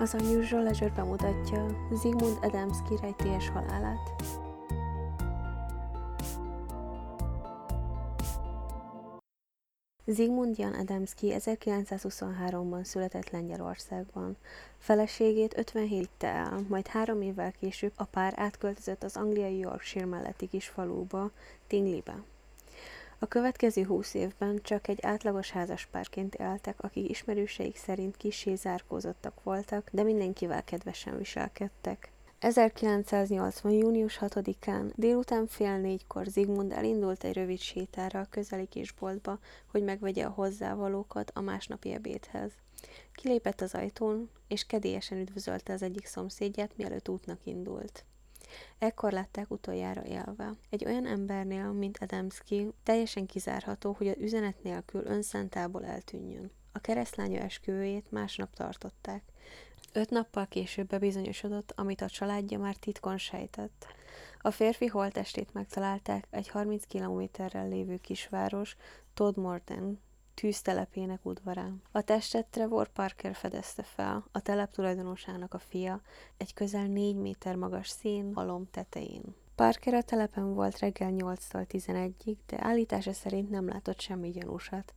Az Unusual Leisure bemutatja Zygmunt Adamski rejtélyes halálát. Zygmunt Jan Adamski 1923-ban született Lengyelországban. Feleségét 57 vitte el, majd három évvel később a pár átköltözött az angliai Yorkshire melletti kis faluba, Tingleybe. A következő húsz évben csak egy átlagos házaspárként éltek, akik ismerőseik szerint kissé zárkózottak voltak, de mindenkivel kedvesen viselkedtek. 1980. június 6-án délután fél négykor Zigmund elindult egy rövid sétára a közeli kisboltba, hogy megvegye a hozzávalókat a másnapi ebédhez. Kilépett az ajtón, és kedélyesen üdvözölte az egyik szomszédját, mielőtt útnak indult. Ekkor látták utoljára élve. Egy olyan embernél, mint Adamski, teljesen kizárható, hogy az üzenet nélkül önszentából eltűnjön. A keresztlánya esküvőjét másnap tartották. Öt nappal később bebizonyosodott, amit a családja már titkon sejtett. A férfi holtestét megtalálták egy 30 kilométerrel lévő kisváros, Todmorden tűztelepének udvarán. A testet Trevor Parker fedezte fel, a telep tulajdonosának a fia, egy közel négy méter magas szén halom tetején. Parker a telepen volt reggel 8-tól 11-ig, de állítása szerint nem látott semmi gyanúsat.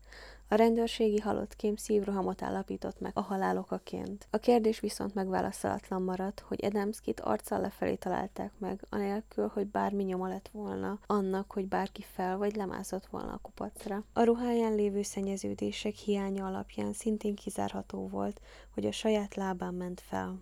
A rendőrségi halott kém szívrohamot állapított meg a halálokaként. A kérdés viszont megválaszolatlan maradt, hogy Edemskit arccal lefelé találták meg, anélkül, hogy bármi nyoma lett volna annak, hogy bárki fel vagy lemászott volna a kupacra. A ruháján lévő szennyeződések hiánya alapján szintén kizárható volt, hogy a saját lábán ment fel.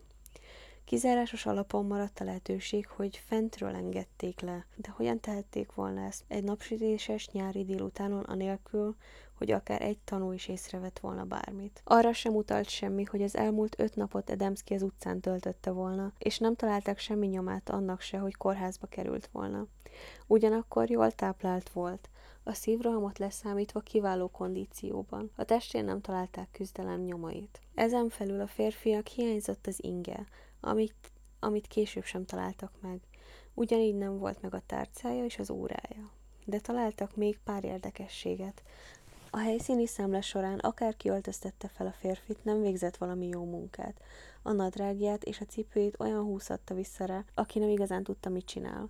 Kizárásos alapon maradt a lehetőség, hogy fentről engedték le, de hogyan tehették volna ezt egy napsütéses nyári délutánon anélkül, hogy akár egy tanú is észrevett volna bármit. Arra sem utalt semmi, hogy az elmúlt öt napot Edemski az utcán töltötte volna, és nem találtak semmi nyomát annak se, hogy kórházba került volna. Ugyanakkor jól táplált volt, a szívrohamot leszámítva kiváló kondícióban. A testén nem találták küzdelem nyomait. Ezen felül a férfiak hiányzott az inge, amit, amit később sem találtak meg. Ugyanígy nem volt meg a tárcája és az órája. De találtak még pár érdekességet. A helyszíni szemle során akár kiöltöztette fel a férfit, nem végzett valami jó munkát. A nadrágját és a cipőjét olyan húzhatta vissza rá, aki nem igazán tudta, mit csinál.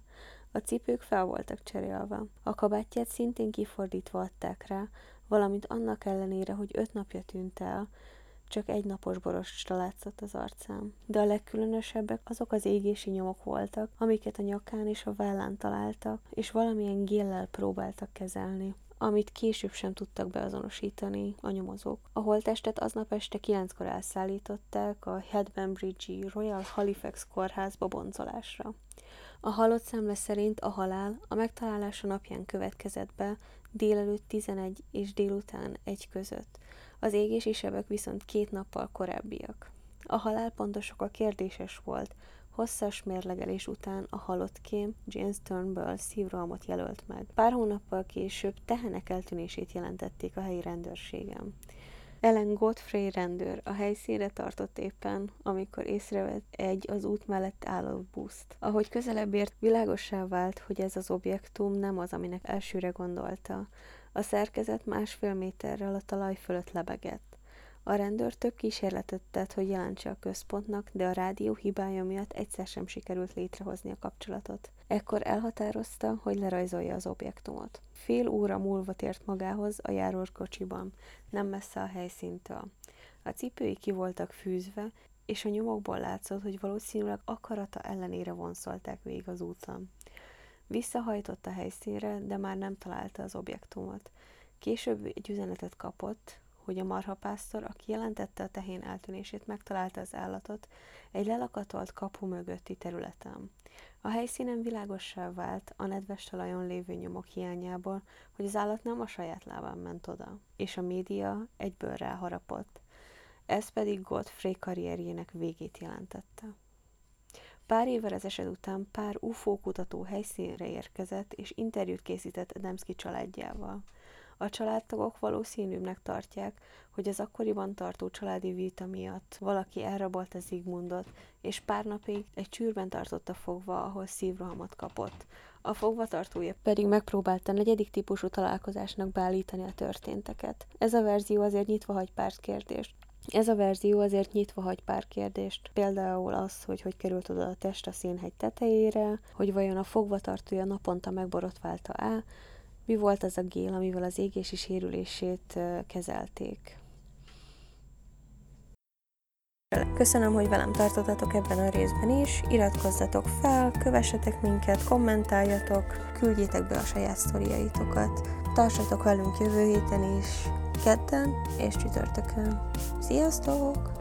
A cipők fel voltak cserélve. A kabátját szintén kifordítva adták rá, valamint annak ellenére, hogy öt napja tűnt el, csak egy napos borostra látszott az arcán. De a legkülönösebbek azok az égési nyomok voltak, amiket a nyakán és a vállán találtak, és valamilyen géllel próbáltak kezelni amit később sem tudtak beazonosítani a nyomozók. A holttestet aznap este kilenckor elszállították a Hedman-Bridge Royal Halifax kórházba boncolásra. A halott szemle szerint a halál a megtalálása napján következett be délelőtt 11 és délután 1 között, az égési sebek viszont két nappal korábbiak. A halálpontosok a kérdéses volt, Hosszas mérlegelés után a halott kém James Turnbull szívrohamot jelölt meg. Pár hónappal később tehenek eltűnését jelentették a helyi rendőrségem. Ellen Godfrey rendőr a helyszínre tartott éppen, amikor észrevett egy az út mellett álló buszt. Ahogy közelebb ért, világossá vált, hogy ez az objektum nem az, aminek elsőre gondolta. A szerkezet másfél méterrel a talaj fölött lebegett. A rendőr több kísérletet tett, hogy jelentse a központnak, de a rádió hibája miatt egyszer sem sikerült létrehozni a kapcsolatot. Ekkor elhatározta, hogy lerajzolja az objektumot. Fél óra múlva tért magához a járórkocsiban, nem messze a helyszíntől. A cipői ki voltak fűzve, és a nyomokból látszott, hogy valószínűleg akarata ellenére vonszolták végig az úton. Visszahajtott a helyszínre, de már nem találta az objektumot. Később egy üzenetet kapott, hogy a marhapásztor, aki jelentette a tehén eltűnését, megtalálta az állatot egy lelakatolt kapu mögötti területen. A helyszínen világossá vált a nedves talajon lévő nyomok hiányából, hogy az állat nem a saját lábán ment oda, és a média egyből ráharapott. Ez pedig Godfrey karrierjének végét jelentette. Pár évvel az eset után pár UFO kutató helyszínre érkezett, és interjút készített Adamski családjával. A családtagok valószínűbbnek tartják, hogy az akkoriban tartó családi vita miatt valaki elrabolta Zigmundot, és pár napig egy csűrben tartotta fogva, ahol szívrohamot kapott. A fogvatartója pedig megpróbálta negyedik típusú találkozásnak beállítani a történteket. Ez a verzió azért nyitva hagy pár kérdést. Ez a verzió azért nyitva hagy pár kérdést, például az, hogy hogy került oda a test a szénhegy tetejére, hogy vajon a fogvatartója naponta megborotválta-e, mi volt az a gél, amivel az égési sérülését kezelték. Köszönöm, hogy velem tartottatok ebben a részben is, iratkozzatok fel, kövessetek minket, kommentáljatok, küldjétek be a saját sztoriaitokat. Tartsatok velünk jövő héten is, kedden és csütörtökön. Sziasztok!